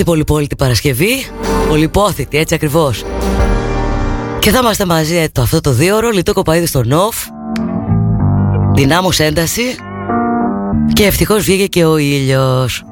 Και ήρθε η πολυπόλητη Παρασκευή, πολυπόθητη έτσι ακριβώς. Και θα είμαστε μαζί το αυτό το δύο ώρο, λιτό κοπαίδι στο νοφ, δυνάμους ένταση και ευτυχώς βγήκε και ο ήλιος.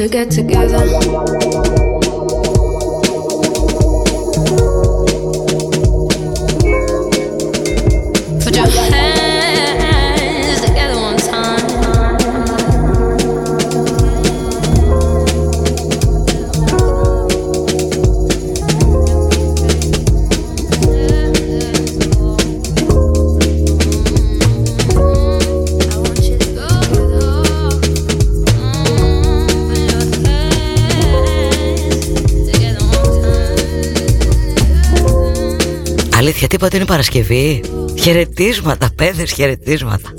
to get together. Είπατε είναι Παρασκευή. Χαιρετίσματα παιδες χαιρετίσματα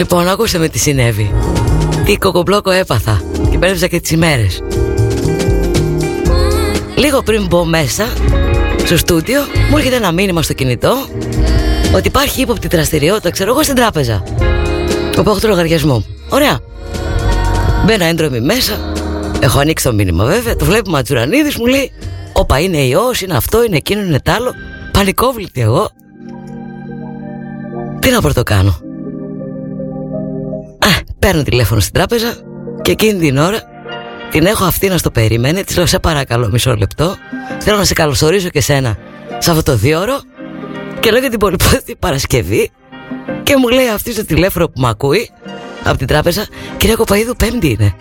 Λοιπόν, άκουσε με τι συνέβη. Τι κοκομπλόκο έπαθα και μπέρδεψα και τις ημέρες. Λίγο πριν μπω μέσα στο στούντιο, μου έρχεται ένα μήνυμα στο κινητό ότι υπάρχει ύποπτη δραστηριότητα, ξέρω εγώ, στην τράπεζα. Όπου έχω το λογαριασμό. Ωραία. Μπαίνω έντρομη μέσα. Έχω ανοίξει το μήνυμα βέβαια. Το βλέπει ο Ματζουρανίδης, μου λέει: Όπα, είναι ιός, είναι αυτό, είναι εκείνο, είναι τ' άλλο. Πανικόβλητη εγώ. Τι να πρώτο κάνω. Α, παίρνω τηλέφωνο στην τράπεζα και εκείνη την ώρα την έχω αυτή να στο περίμενε. Της λέω: Σε παρακαλώ, μισό λεπτό. Θέλω να σε καλωσορίσω και σένα σε αυτό το δίωρο. Και λέω για την πολυπόθητη Παρασκευή. Και μου λέει αυτή στο τηλέφωνο που με ακούει από την τράπεζα, κυρία Κοπαίδου, Πέμπτη είναι.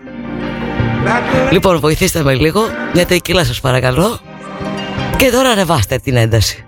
λοιπόν, βοηθήστε με λίγο, μια τεκίλα σας παρακαλώ. Και τώρα ανεβάστε την ένταση.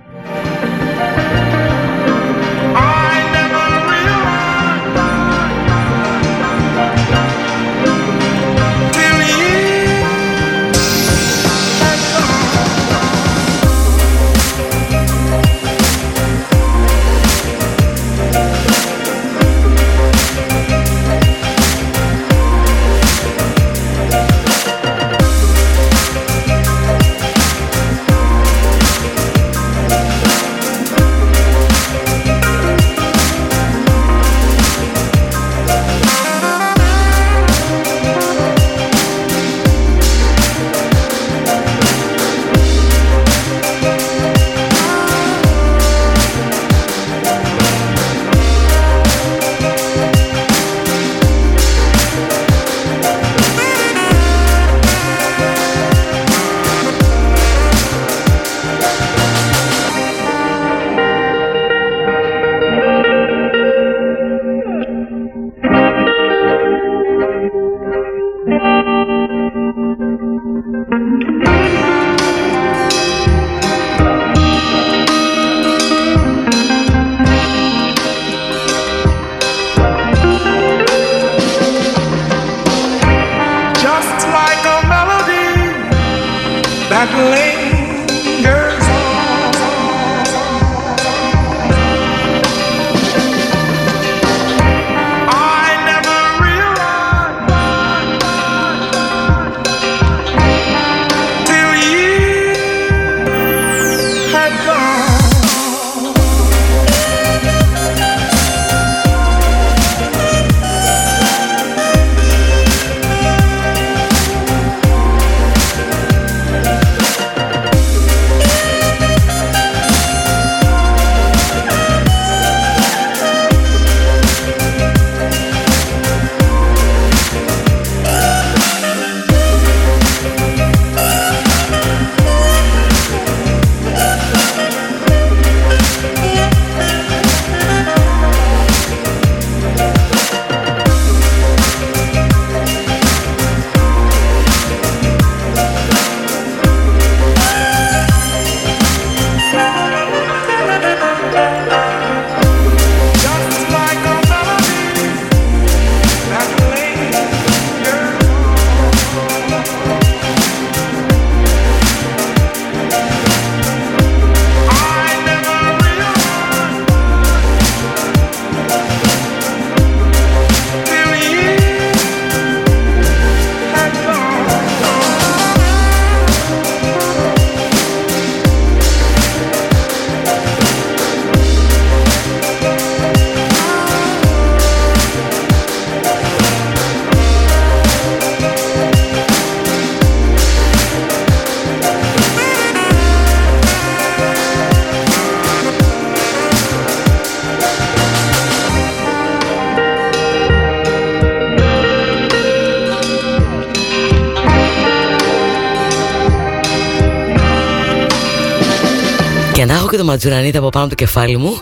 Το ματζουρανίτα από πάνω το κεφάλι μου.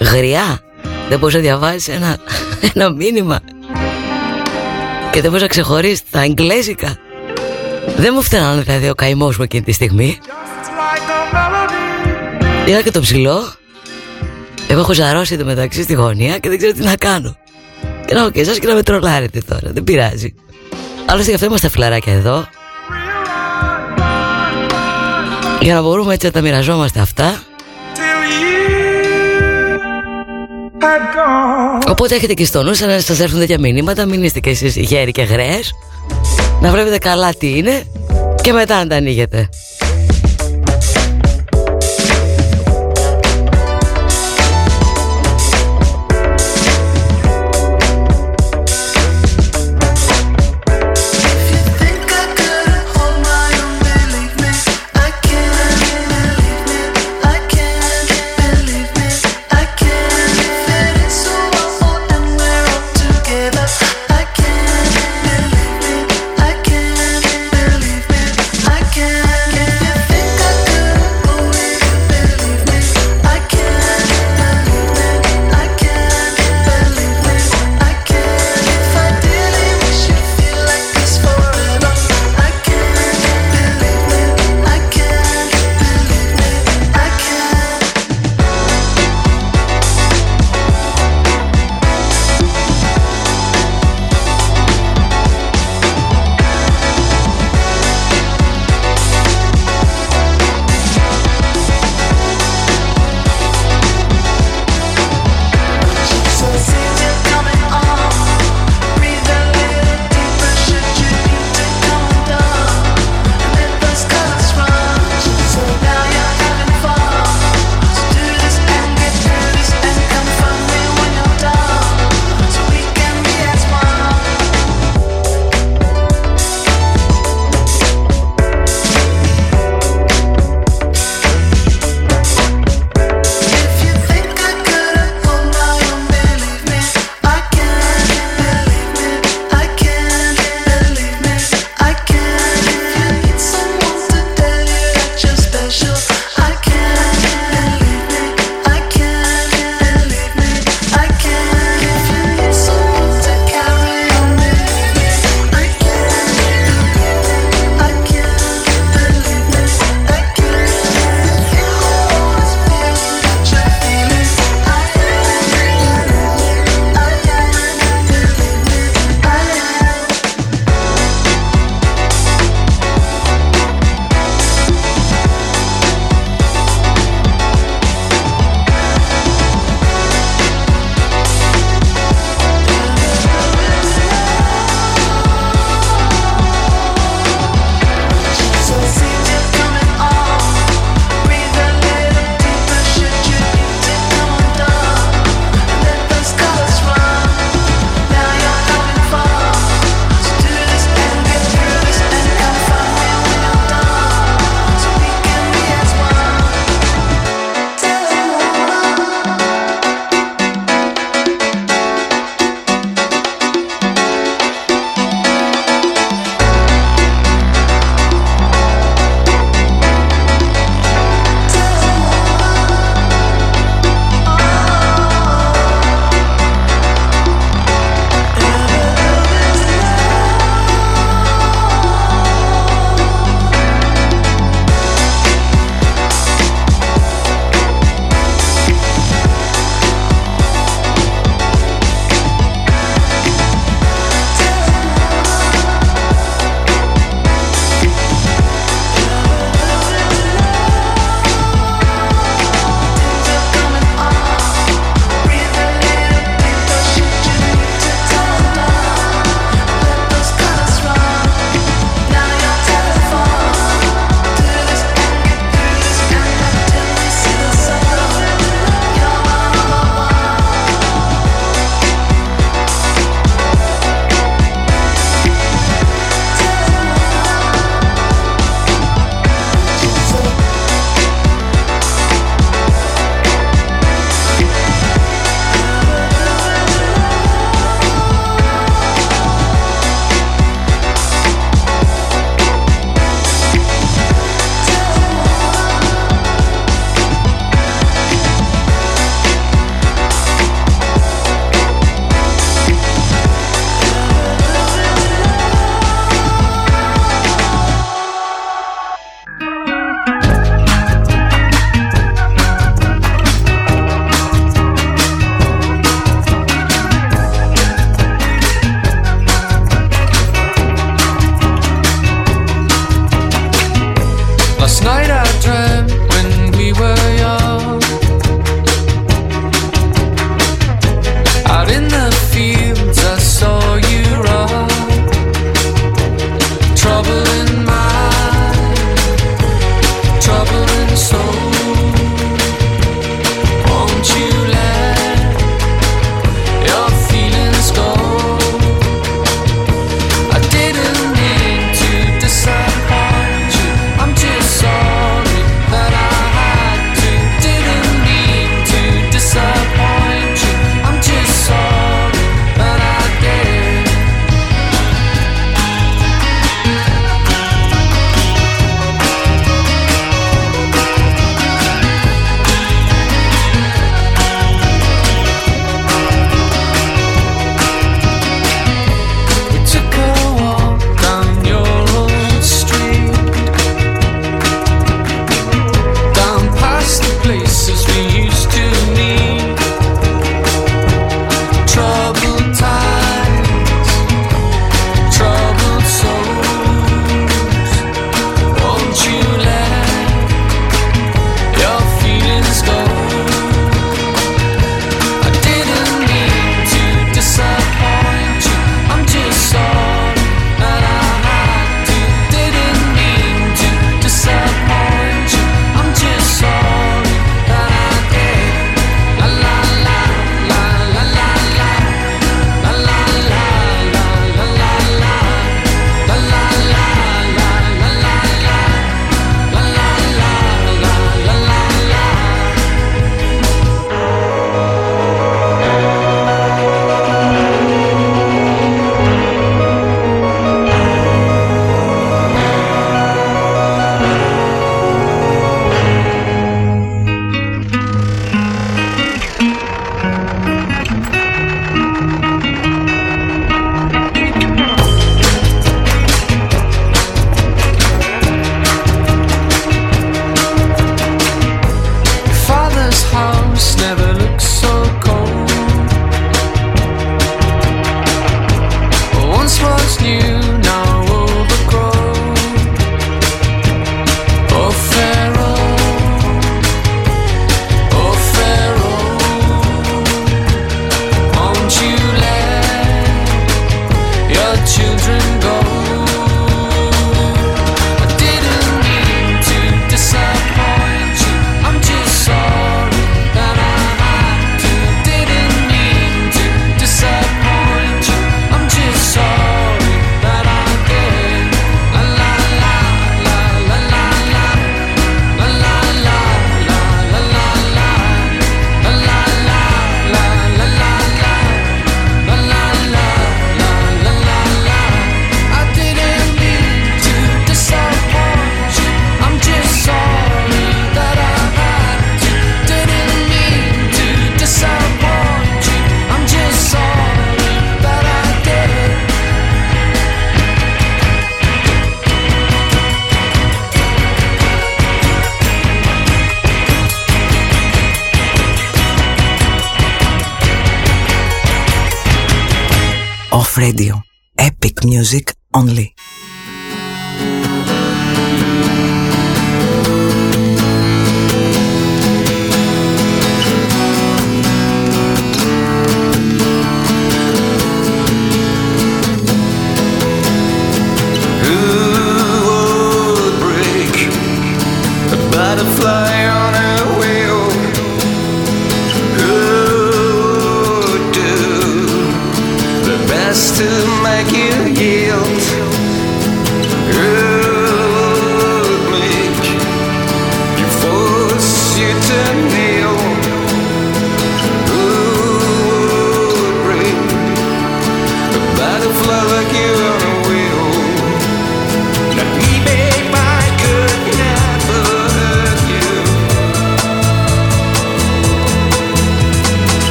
Γριά. Δεν μπορούσα να διαβάσεις ένα, ένα μήνυμα. Και δεν μπορούσα να ξεχωρίσεις τα εγγλέζικα Δεν μου φταίνανε δηλαδή ο καημός μου εκείνη τη στιγμή. Είδα και το ψηλό. Εγώ έχω ζαρώσει το μεταξύ στη γωνία Και δεν ξέρω τι να κάνω. Και να έχω και εσάς και να με τρολάρετε τώρα. Δεν πειράζει. Άλλωστε γι' αυτό είμαστε φιλαράκια εδώ. Για να μπορούμε έτσι να τα μοιραζόμαστε αυτά Οπότε έχετε και στο νου σαν να σας έρθουν τέτοια μηνύματα. Μην είστε και εσείς γέροι και γραίες Να βλέπετε καλά τι είναι Και μετά να τα ανοίγετε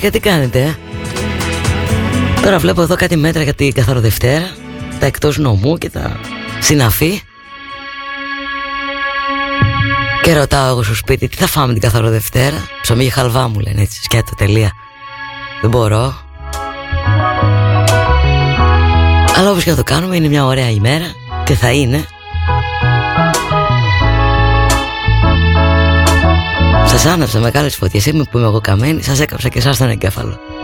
παιδάκια τι κάνετε ε; Τώρα βλέπω εδώ κάτι μέτρα για την καθαροδευτέρα Τα εκτός νομού και τα συναφή. Και ρωτάω εγώ στο σπίτι Τι θα φάμε την καθαροδευτέρα Ψωμί και χαλβά μου λένε έτσι Σκέτο τελεία. Δεν μπορώ. Αλλά όπως και να το κάνουμε είναι μια ωραία ημέρα Και θα είναι Σας άναψα μεγάλες φωτιές Είμαι που είμαι εγώ καμένη Σας έκαψα και εσάς τον εγκέφαλο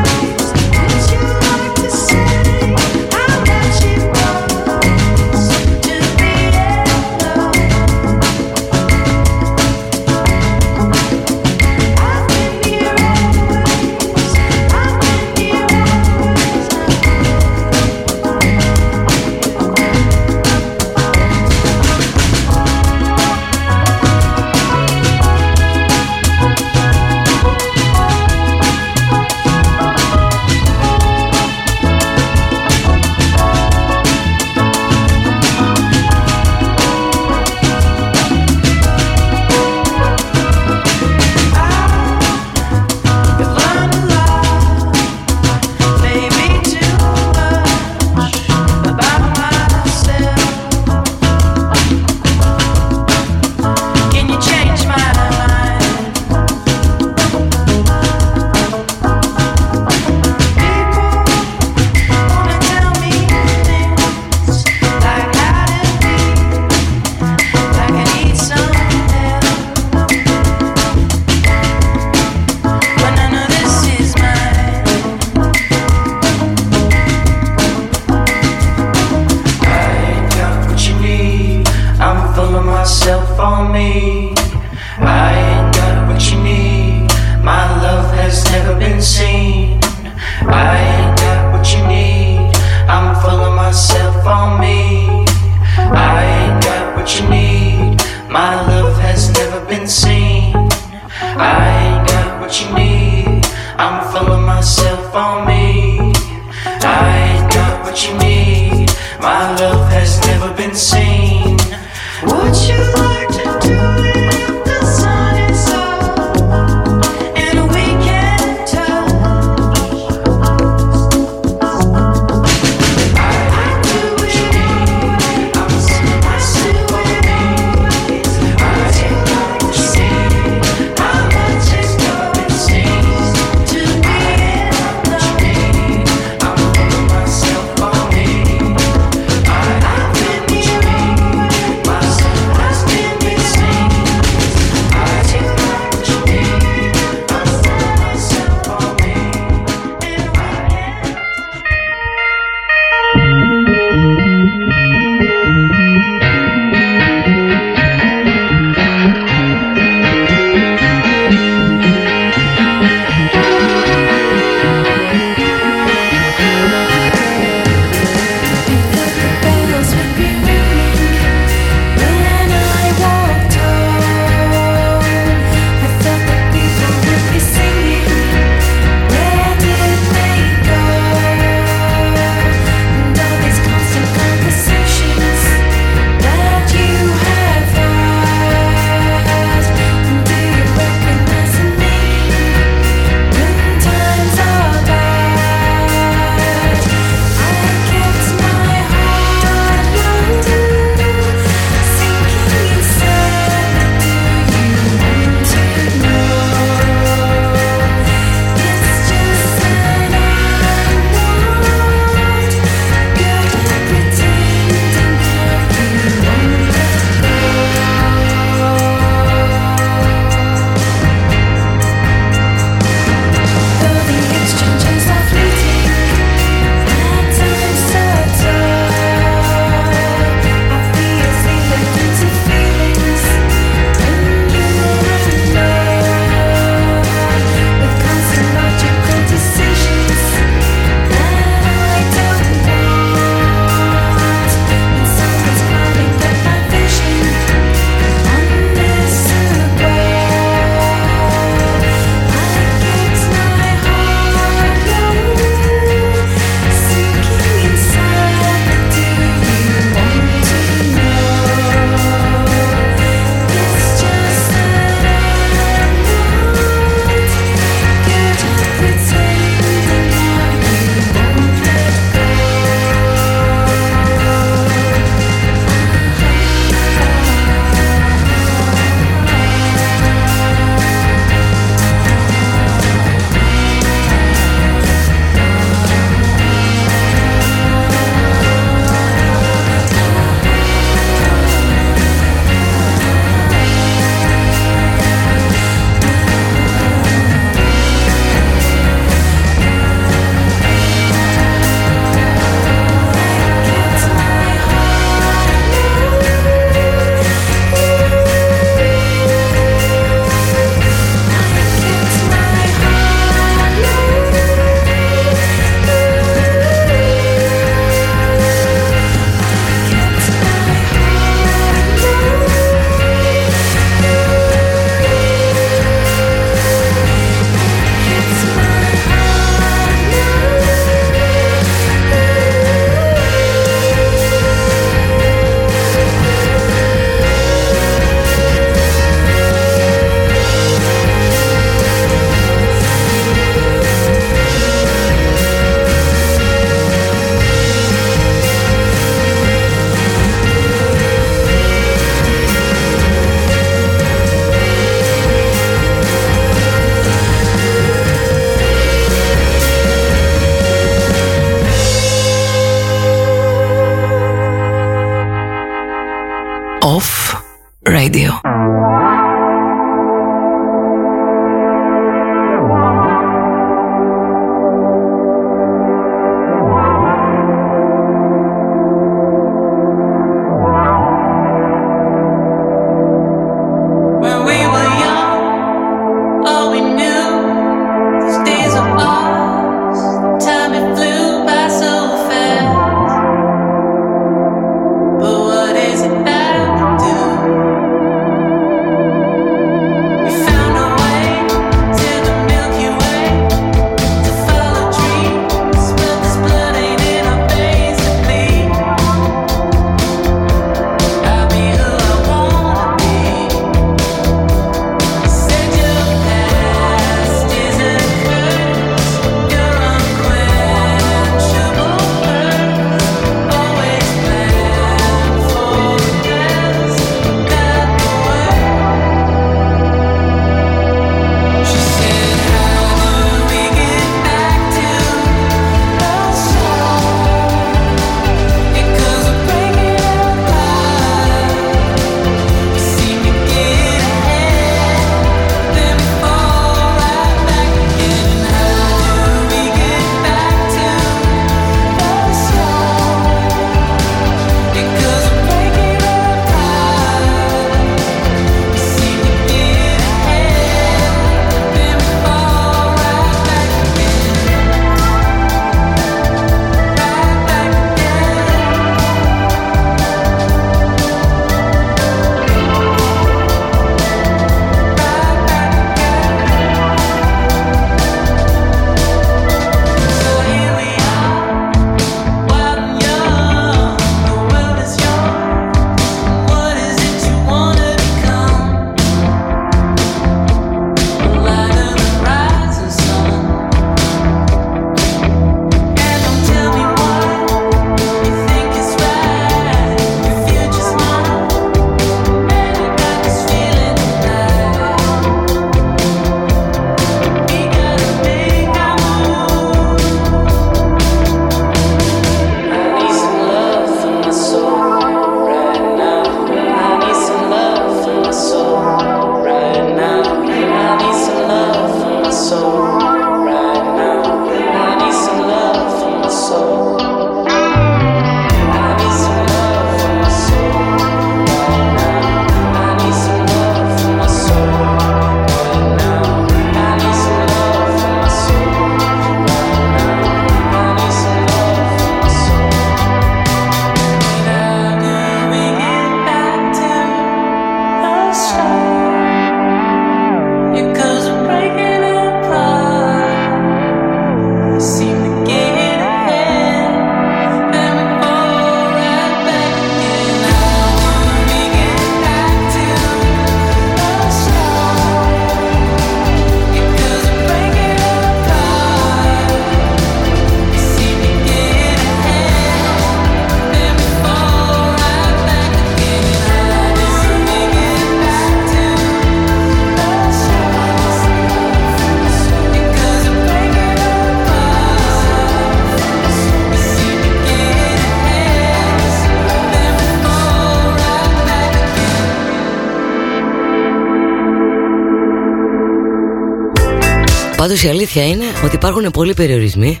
η αλήθεια είναι ότι υπάρχουν πολλοί περιορισμοί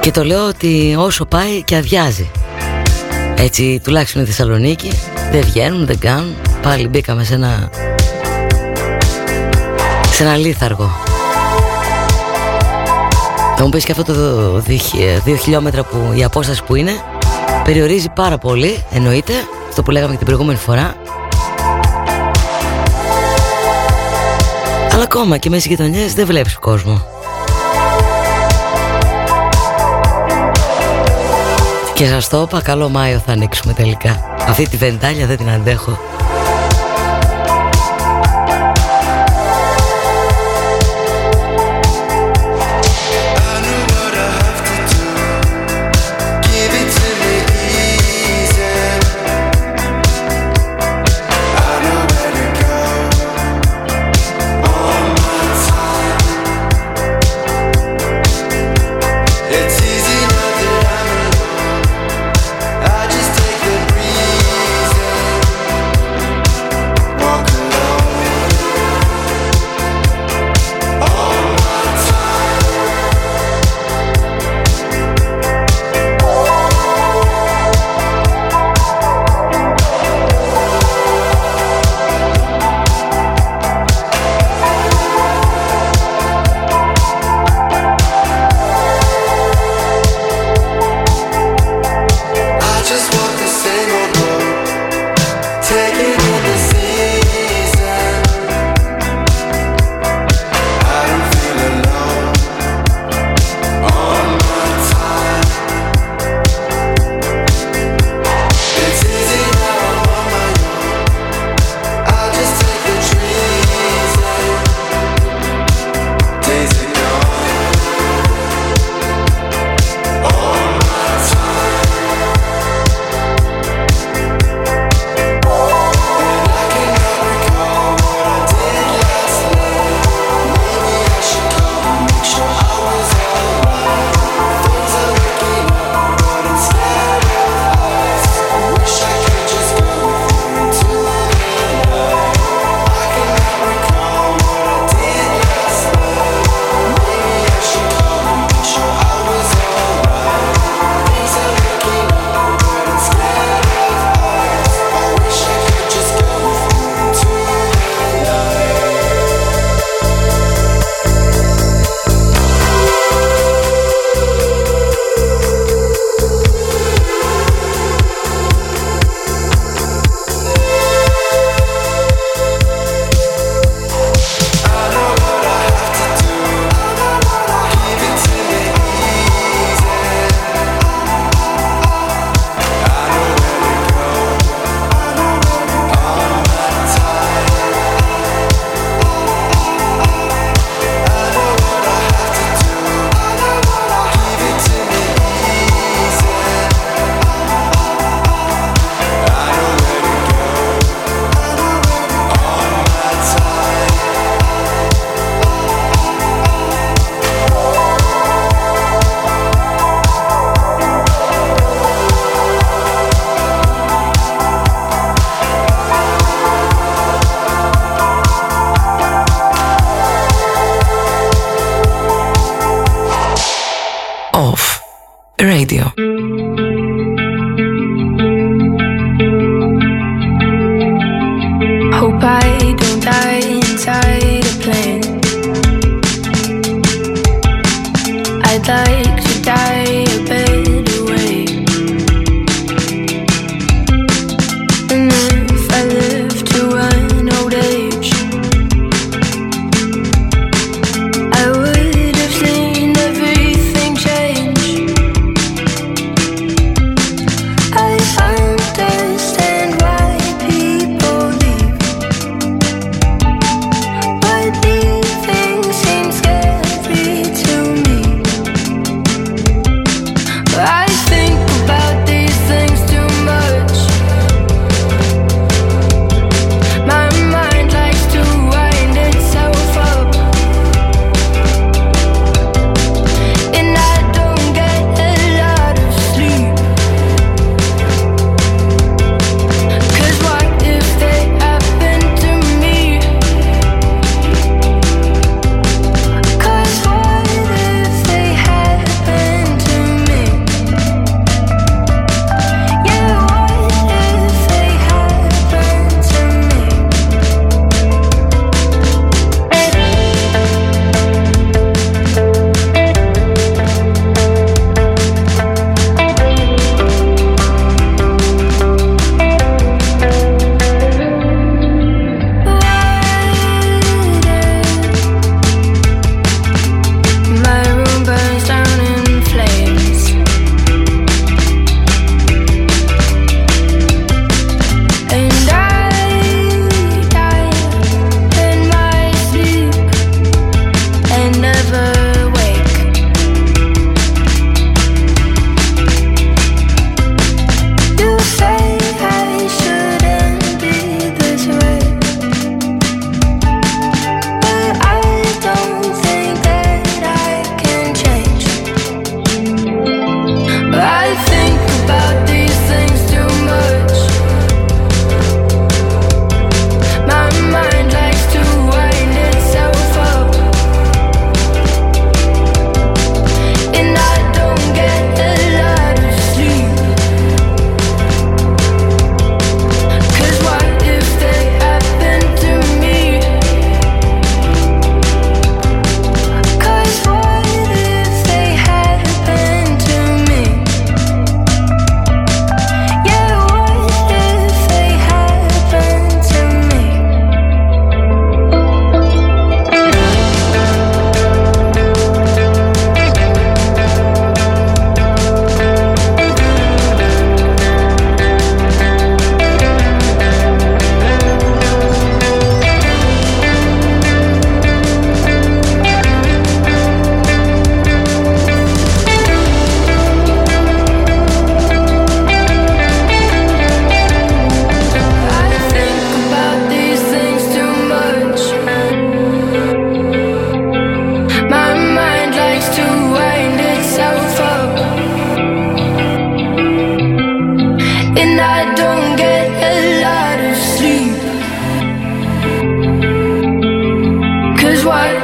και το λέω ότι όσο πάει και αδειάζει. Έτσι τουλάχιστον η Θεσσαλονίκη δεν βγαίνουν, δεν κάνουν. Πάλι μπήκαμε σε ένα, σε ένα λίθαργο. Θα μου πεις και αυτό το δύο χιλιόμετρα που η απόσταση που είναι περιορίζει πάρα πολύ, εννοείται, αυτό που λέγαμε και την προηγούμενη φορά Αλλά ακόμα και μέσα στις γειτονιές δεν βλέπεις κόσμο. Και σας το είπα, καλό Μάιο θα ανοίξουμε τελικά. Αυτή τη βεντάλια δεν την αντέχω Radio. Hope I don't die inside a plane. I'd like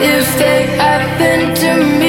if they happen to me.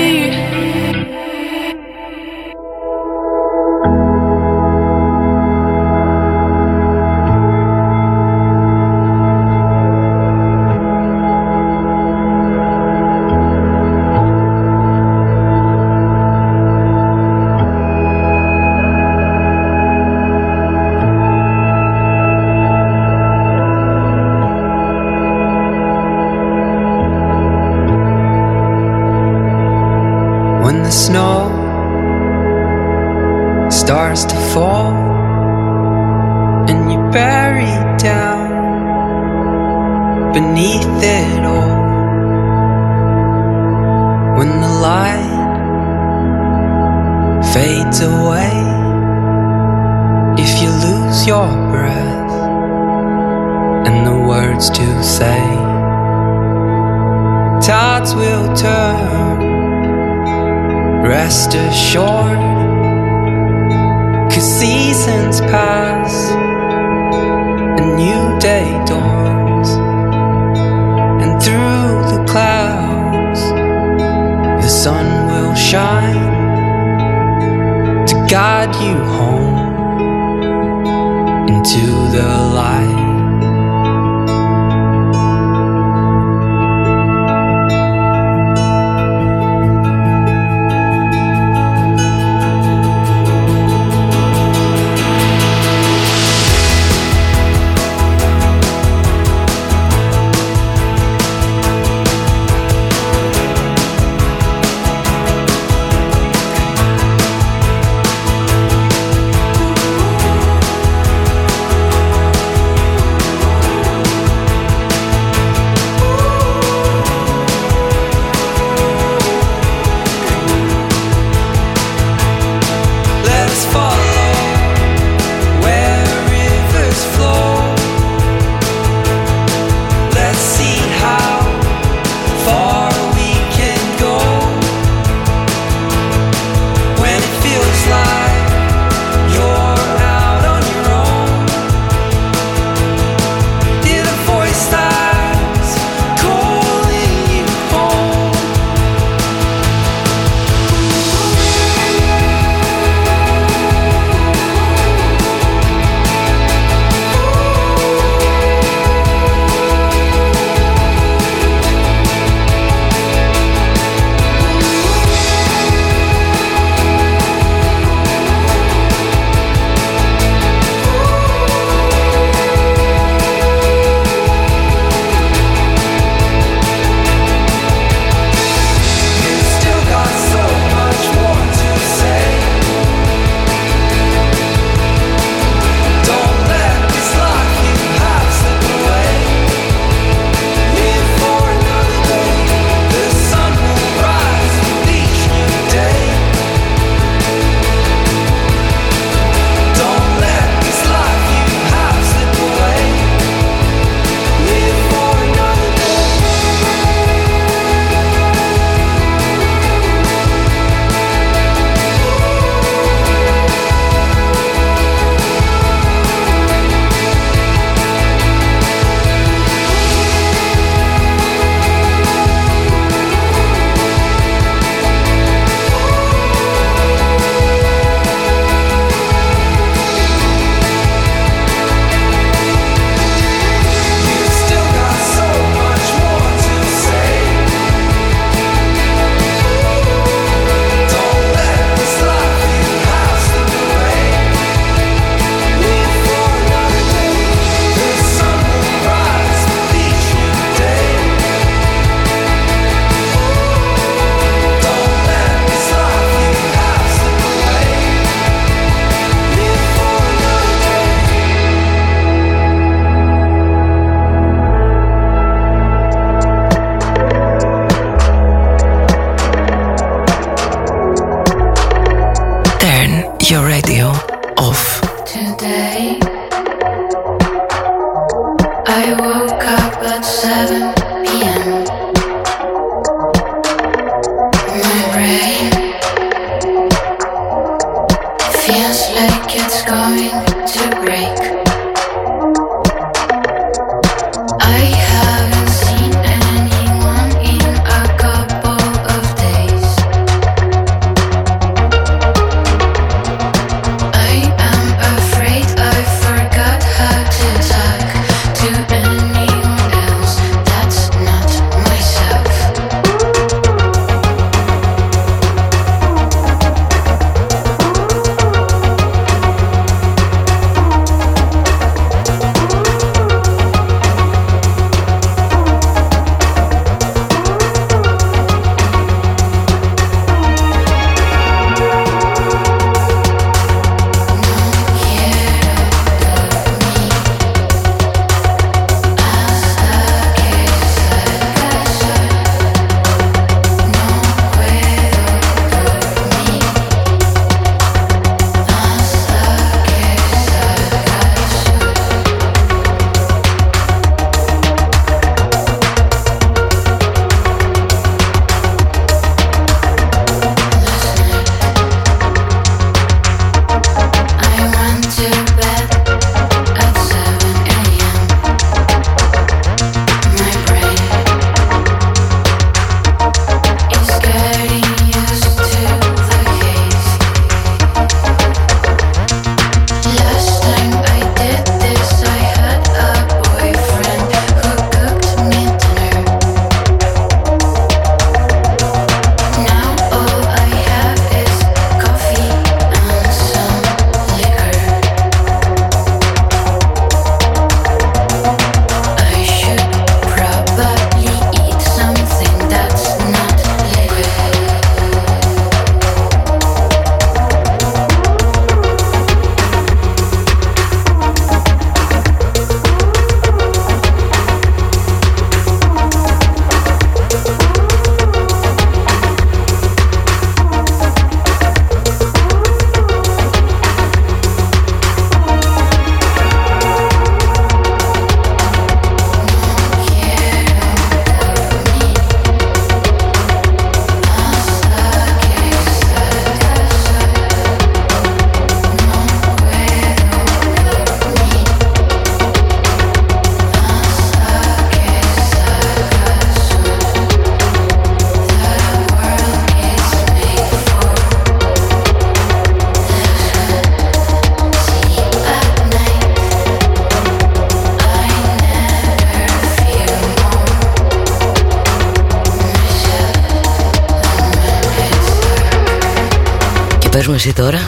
μου εσύ τώρα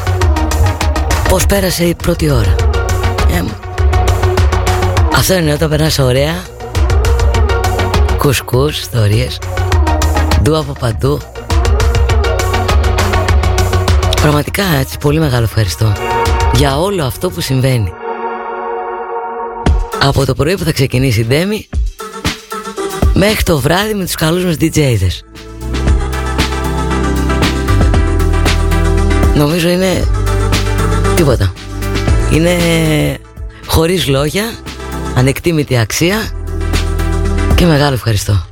πέρασε η πρώτη ώρα; Ε, Αυτό είναι όταν περνάς ωραία. Κουσκούς, ιστορίες. Ντου από παντού. Πραγματικά έτσι πολύ μεγάλο ευχαριστώ Για όλο αυτό που συμβαίνει. Από το πρωί που θα ξεκινήσει η Ντέμι Μέχρι το βράδυ με τους καλούς μας DJ's. Νομίζω είναι τίποτα. Είναι χωρίς λόγια, ανεκτήμητη αξία και μεγάλο ευχαριστώ.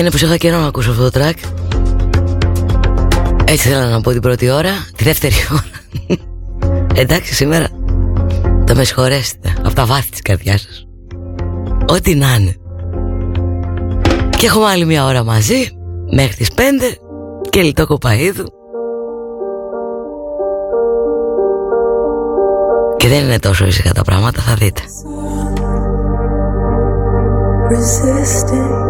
Αλήθεια είναι πως είχα καιρό να ακούσω αυτό το track. Έτσι θέλω να πω την πρώτη ώρα Τη δεύτερη ώρα. Εντάξει σήμερα Θα με συγχωρέσετε Από τα βάθη της καρδιάς σας. Ό,τι να είναι. Και έχουμε άλλη μια ώρα μαζί Μέχρι τις 5 Και λιτό κοπαίδου. Και δεν είναι τόσο ήσυχα τα πράγματα Θα δείτε. Resisting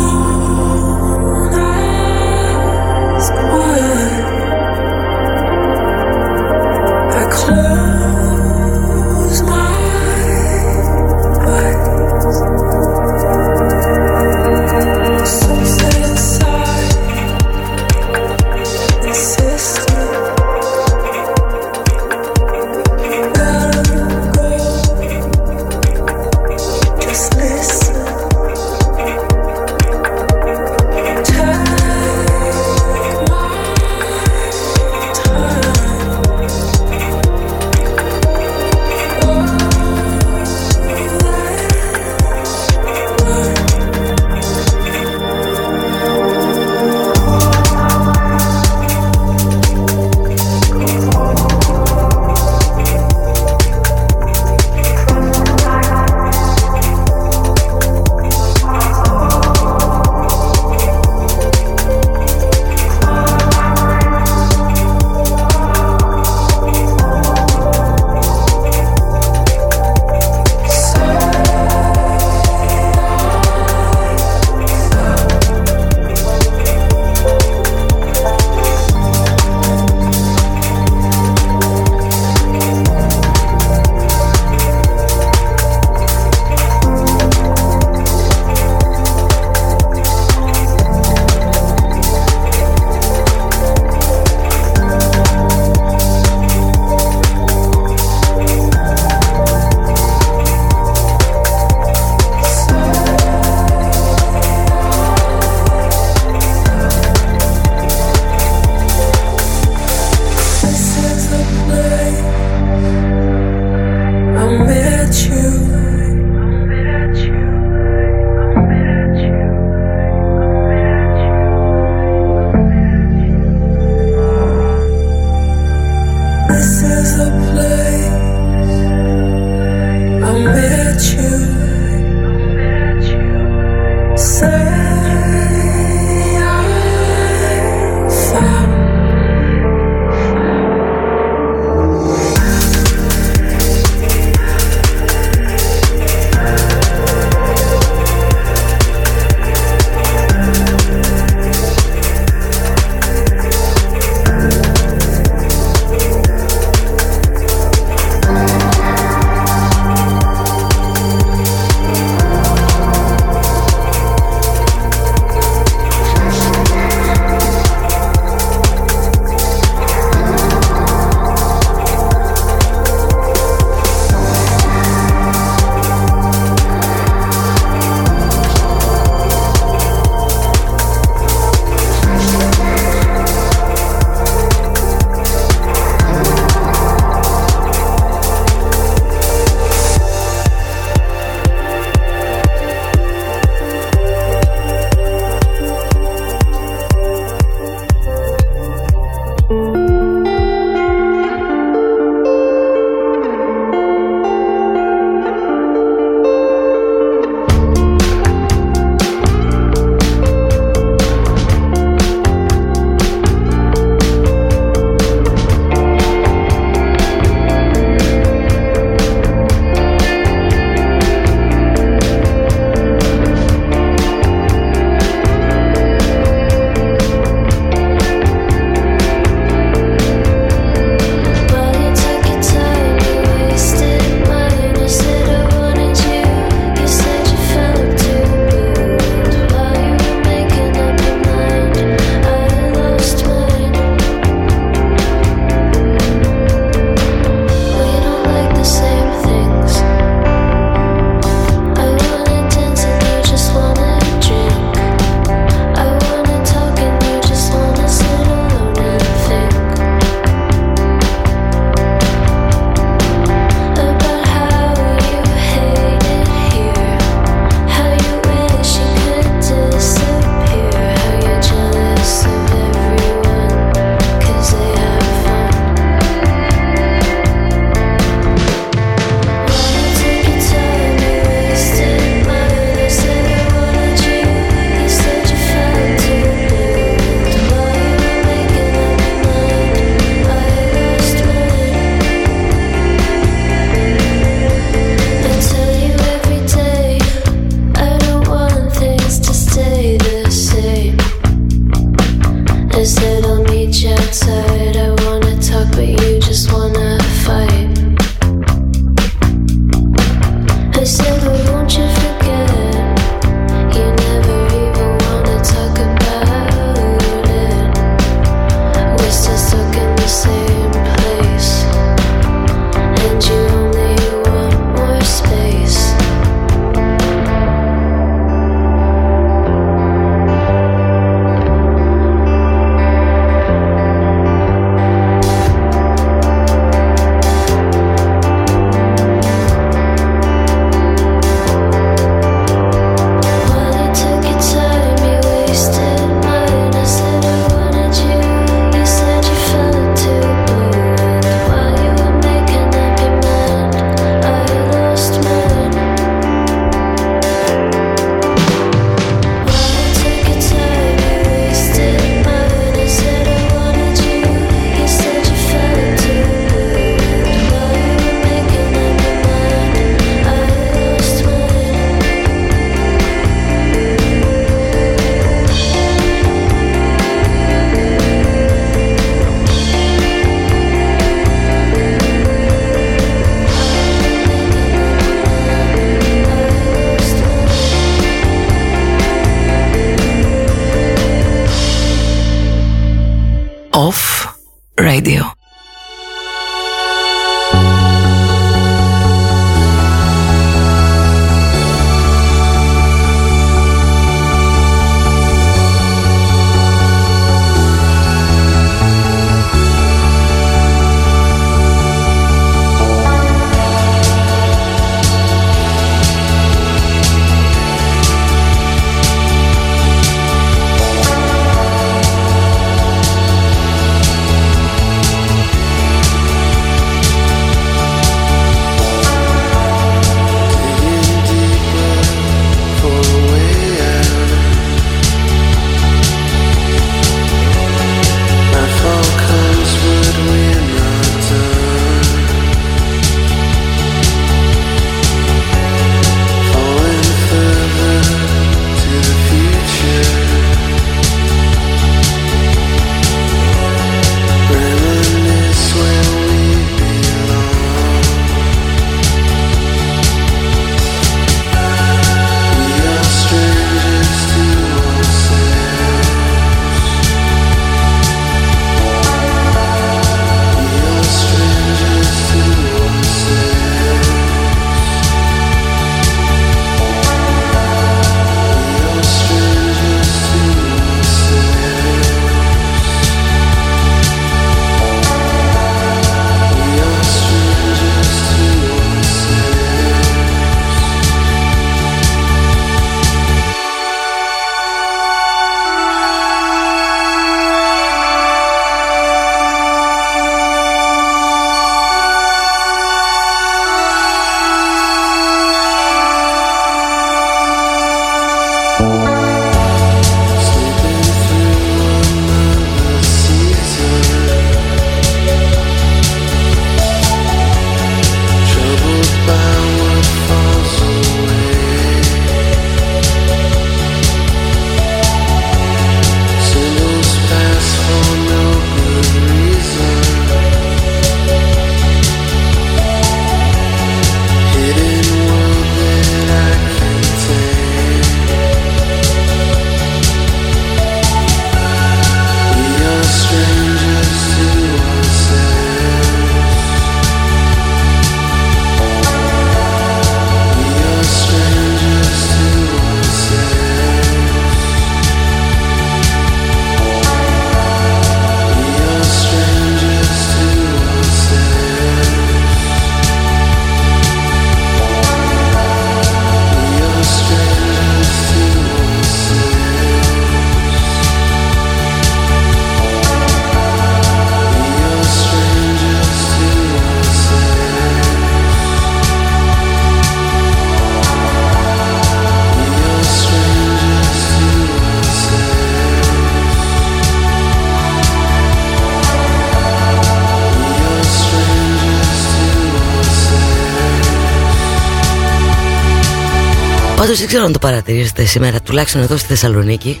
Πάντως δεν ξέρω αν το παρατηρήσετε σήμερα Τουλάχιστον εδώ στη Θεσσαλονίκη.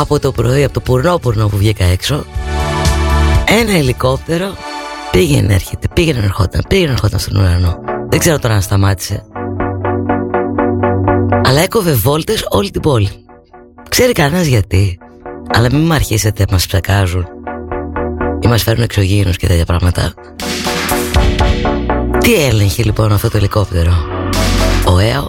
Από το πρωί, από το πουρνό-πουρνό που βγήκα έξω Ένα ελικόπτερο Πήγαινε έρχεται, πήγαινε ερχόταν Πήγαινε ερχόταν στον ουρανό. Δεν ξέρω τώρα αν σταμάτησε. Αλλά έκοβε βόλτες όλη την πόλη. Ξέρει κανένας γιατί Αλλά μην μου αρχίσετε μας ψακάζουν Ή μας φέρουν εξωγήινους και τέτοια πράγματα. Τι έλεγχε λοιπόν αυτό το ελικόπτερο; Ο ΕΑΟ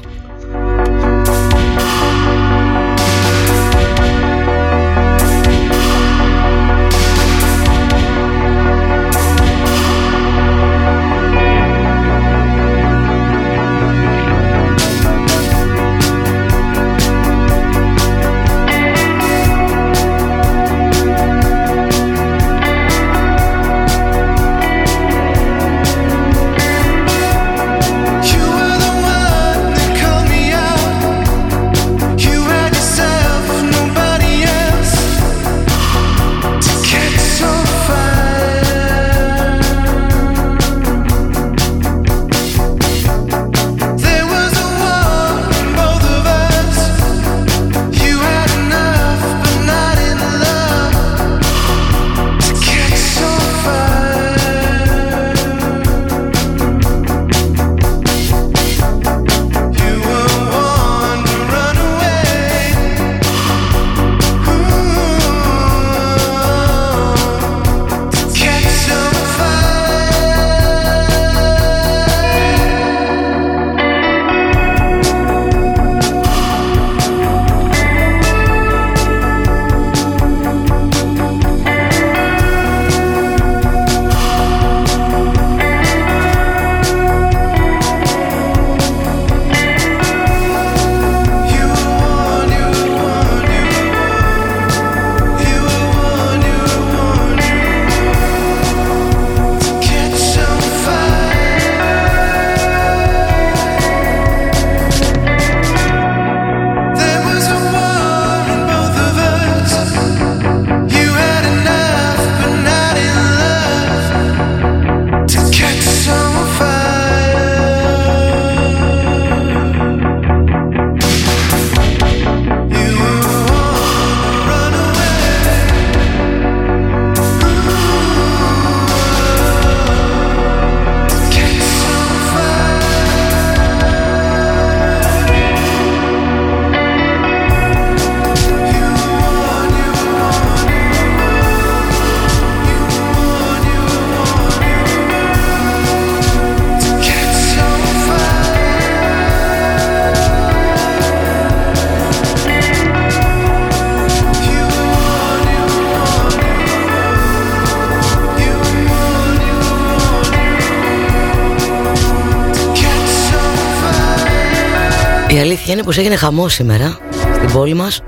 Η αλήθεια είναι πως έγινε χαμός σήμερα στην πόλη μας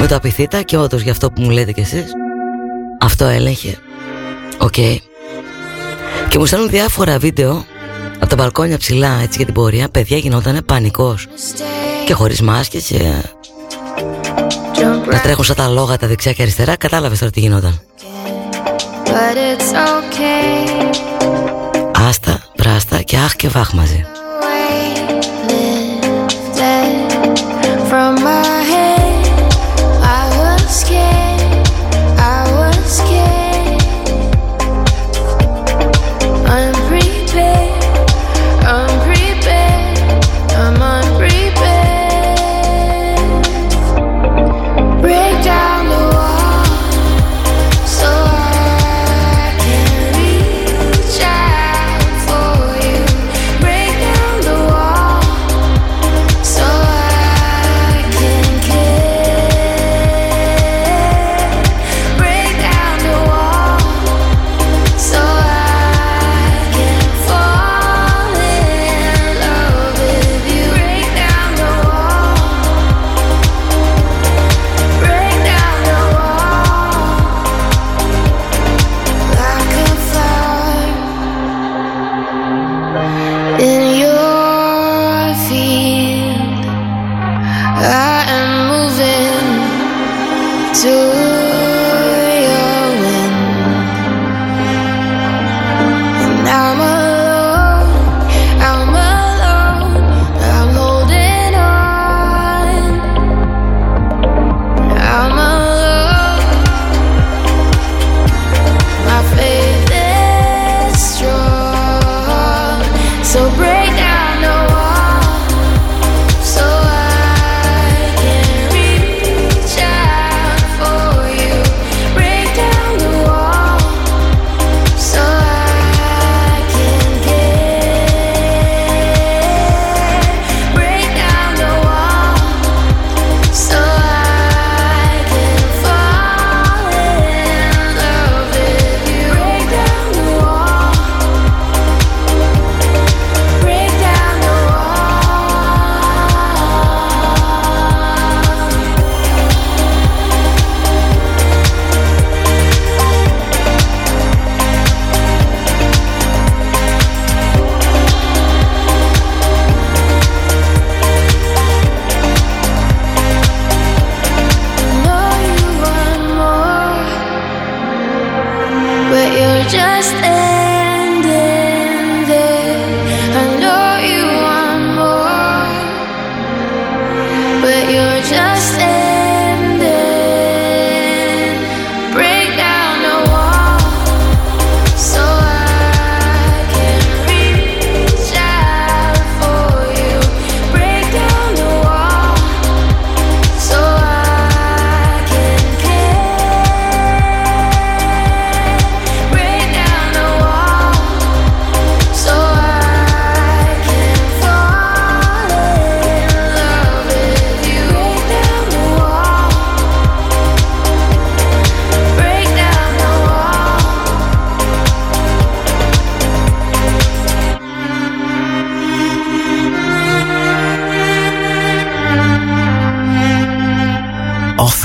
με το απειθήτα και όντως για αυτό που μου λέτε κι εσείς αυτό έλεγε. Οκ. Και μου στέλνουν διάφορα βίντεο από τα μπαλκόνια ψηλά έτσι για την πορεία. Παιδιά γινόταν πανικός. Και χωρίς μάσκες και... Να τρέχουν σαν τα άλογα δεξιά και αριστερά. Κατάλαβες τώρα τι γινόταν. Άστα, πράστα και αχ και βάχ μαζί.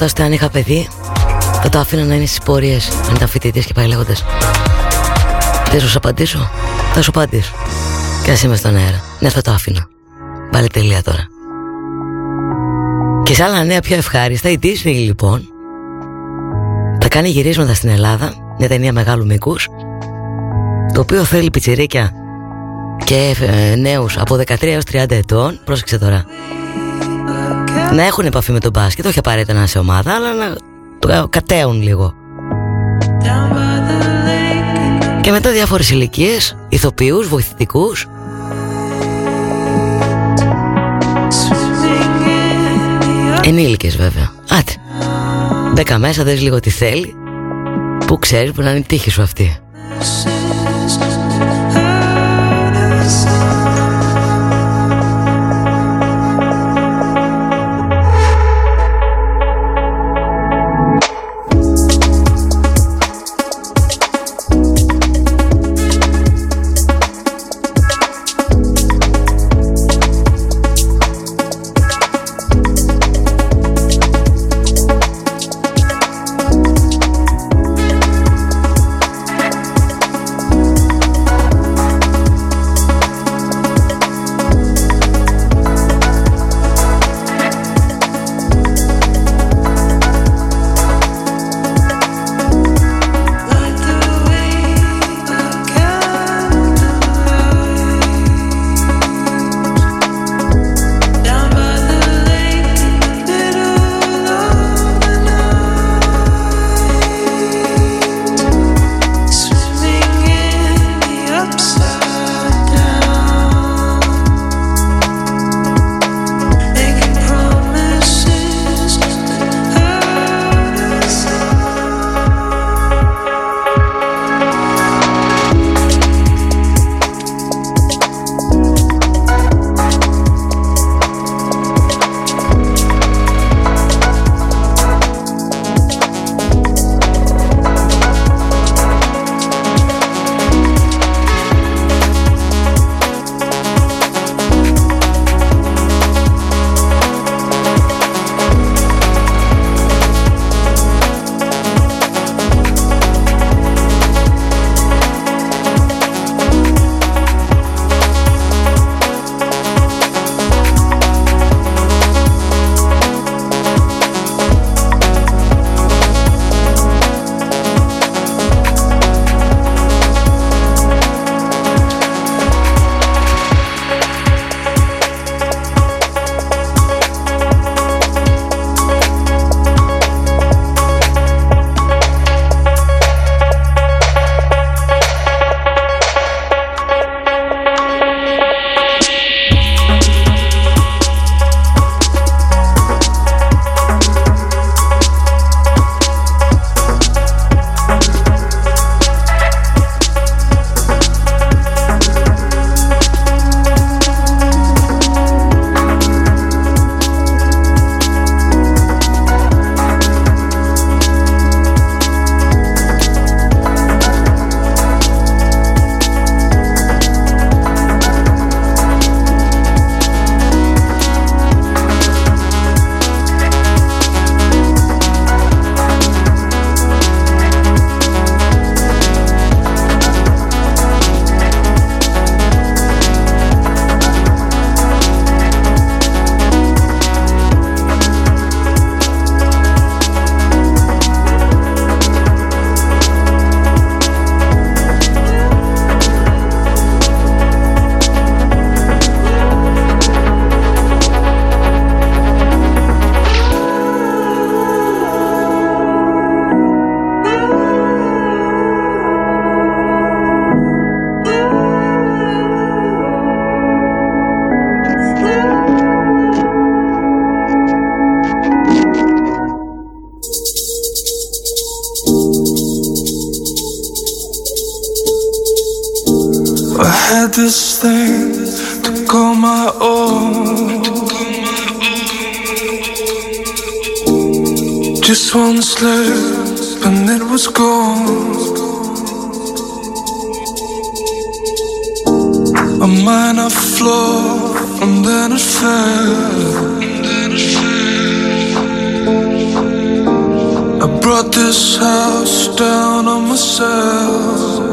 Μ' αρέσει που με ρωτάς αν είχα παιδί. Θα το αφήνω να είναι στις πορείες Αν ήταν φοιτητής και πάει λέγοντας. Δεν σου απαντήσω; Θα σου απαντήσω. Και ας είμαι στον αέρα. Ναι θα το αφήνω. Βάλε τελεία τώρα. Και σε άλλα νέα πιο ευχάριστα Η Disney λοιπόν Θα κάνει γυρίσματα στην Ελλάδα Μια ταινία μεγάλου μήκους. Το οποίο θέλει πιτσιρίκια και ε, νέους από 13 έως 30 ετών. Πρόσεξε τώρα να έχουν επαφή με τον μπάσκετ, όχι απαραίτητα να είναι σε ομάδα, αλλά να το κατέουν λίγο. Και μετά διάφορες ηλικίες, ηθοποιούς, βοηθητικούς. Ενήλικες βέβαια. Άτε. Μπέκα μέσα, δες λίγο τι θέλει. Που ξέρεις που να είναι η τύχη σου αυτή. and it was gone. A minor flaw and then it fell. I brought this house down on myself.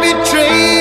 Betrayed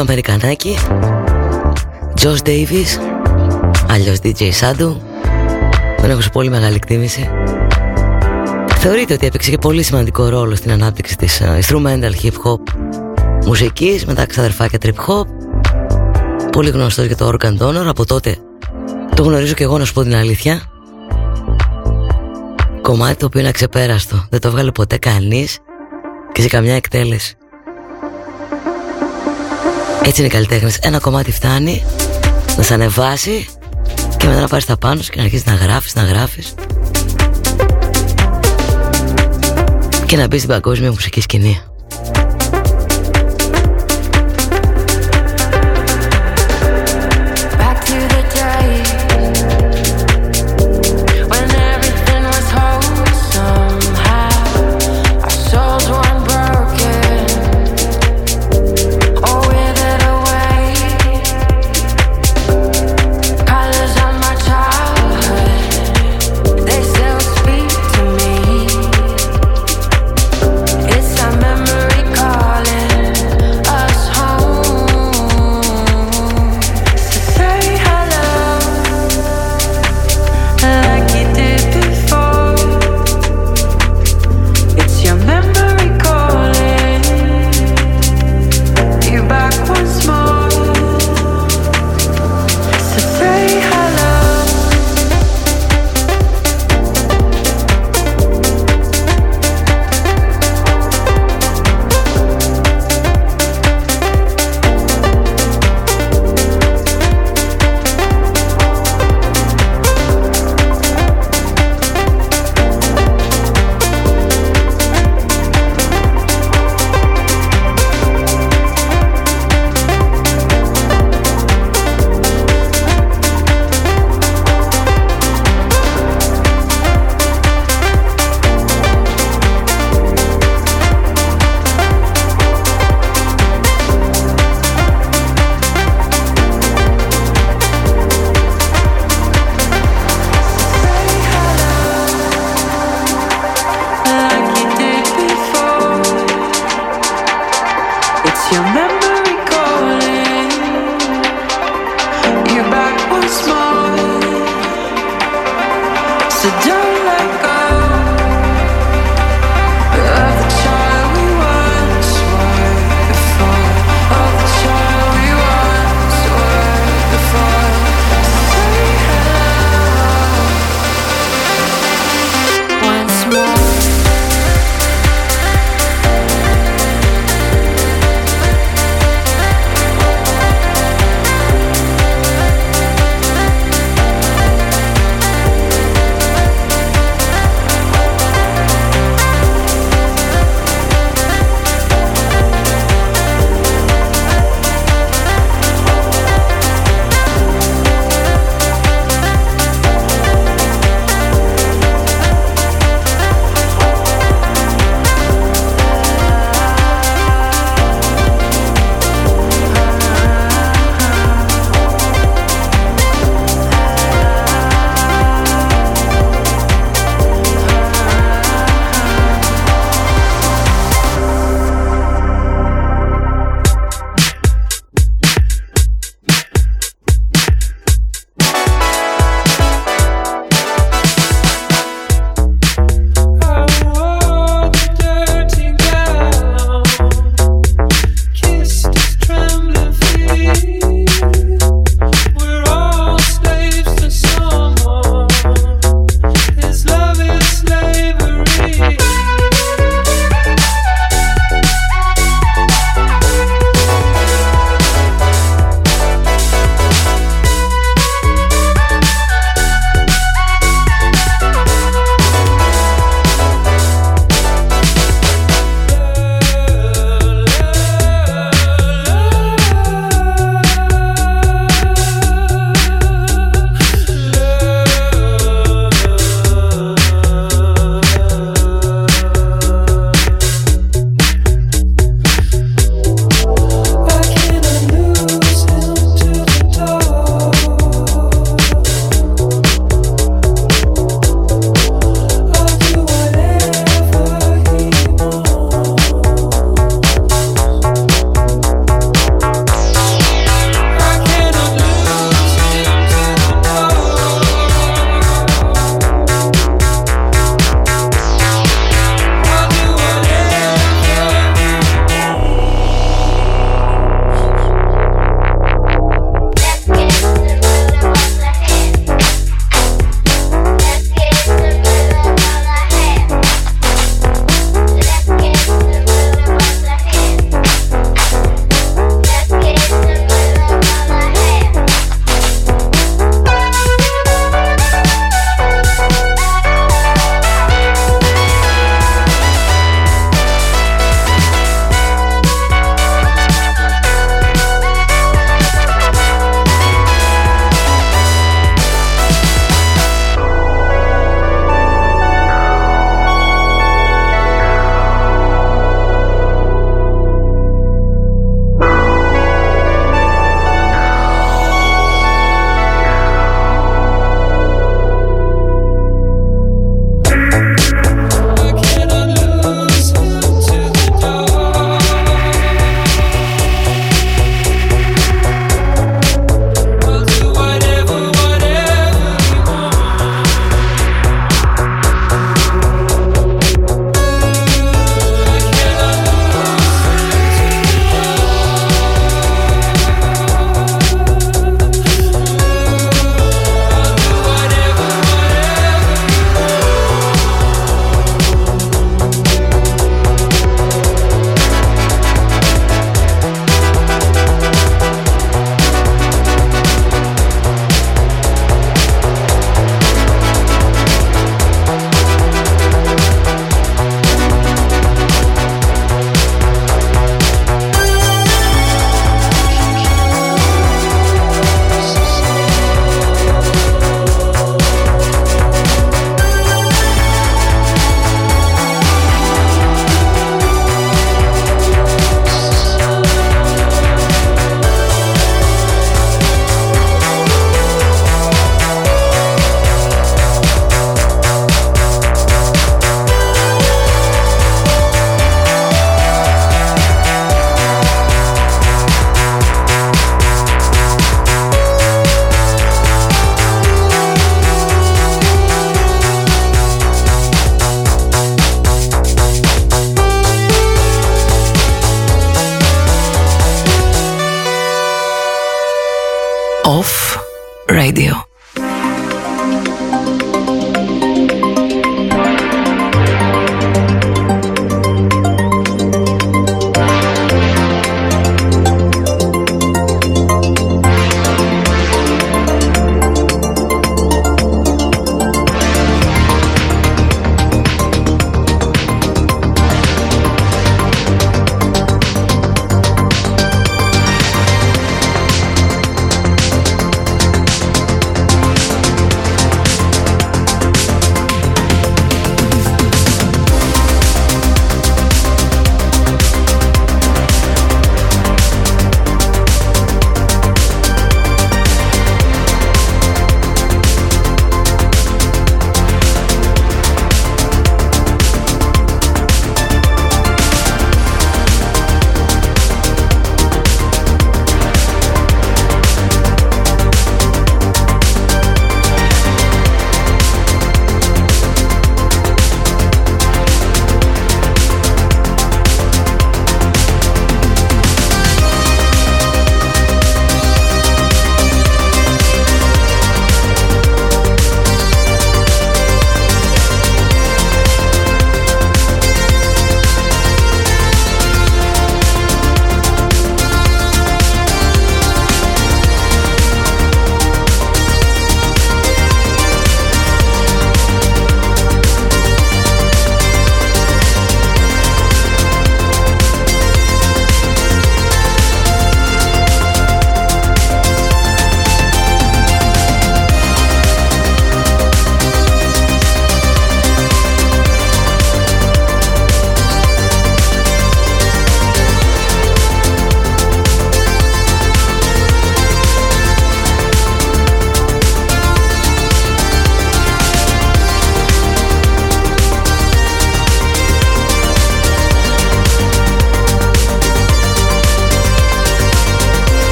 Εντάξει αυτό το Αμερικανάκι. Josh Davis. Αλλιώς DJ Sandu Τον έχω σε πολύ μεγάλη εκτίμηση. Θεωρείται ότι έπαιξε και πολύ σημαντικό ρόλο στην ανάπτυξη της ε, instrumental hip hop μουσικής με τα ξαδερφάκια trip hop Πολύ γνωστός για το Organ Donor. Από τότε το γνωρίζω και εγώ να σου πω την αλήθεια. Κομμάτι το οποίο είναι αξεπέραστο. Δεν το βγάλε ποτέ κανείς Και σε καμιά εκτέλεση Έτσι είναι οι καλλιτέχνες Ένα κομμάτι φτάνει Να σε ανεβάσει Και μετά να πάρεις τα πάνω σου Και να αρχίσεις να γράφεις, να γράφεις. Και να μπεις στην παγκόσμια μουσική σκηνή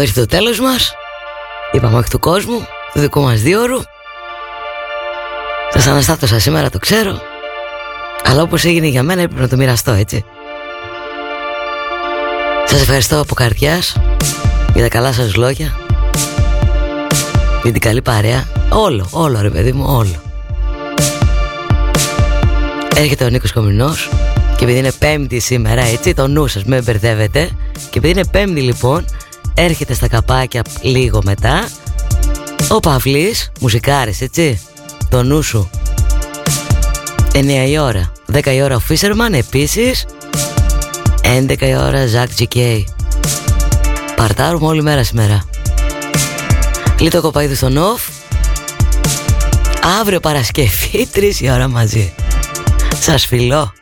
εδώ ήρθε το τέλος μας. Είπαμε όχι του κόσμου Του δικού μας δίωρου Σας αναστάτωσα σήμερα το ξέρω. Αλλά όπως έγινε για μένα έπρεπε να το μοιραστώ έτσι. Σας ευχαριστώ από καρδιάς Για τα καλά σας λόγια Για την καλή παρέα. Όλο, όλο ρε παιδί μου, όλο. Έρχεται ο Νίκος Κομινός Και επειδή είναι πέμπτη σήμερα έτσι Το νου σας με μπερδεύετε. Και επειδή είναι πέμπτη λοιπόν Έρχεται στα καπάκια λίγο μετά. Ο Παυλής Μουσικάρης έτσι Το νου σου. 9 η ώρα 10 η ώρα ο Φίσερμαν επίσης. 11 η ώρα Ζακ GK Παρτάρουμε όλη μέρα σήμερα. Λίτο κοπαίδου στο Νοφ Αύριο Παρασκευή 3 η ώρα μαζί. Σας φιλώ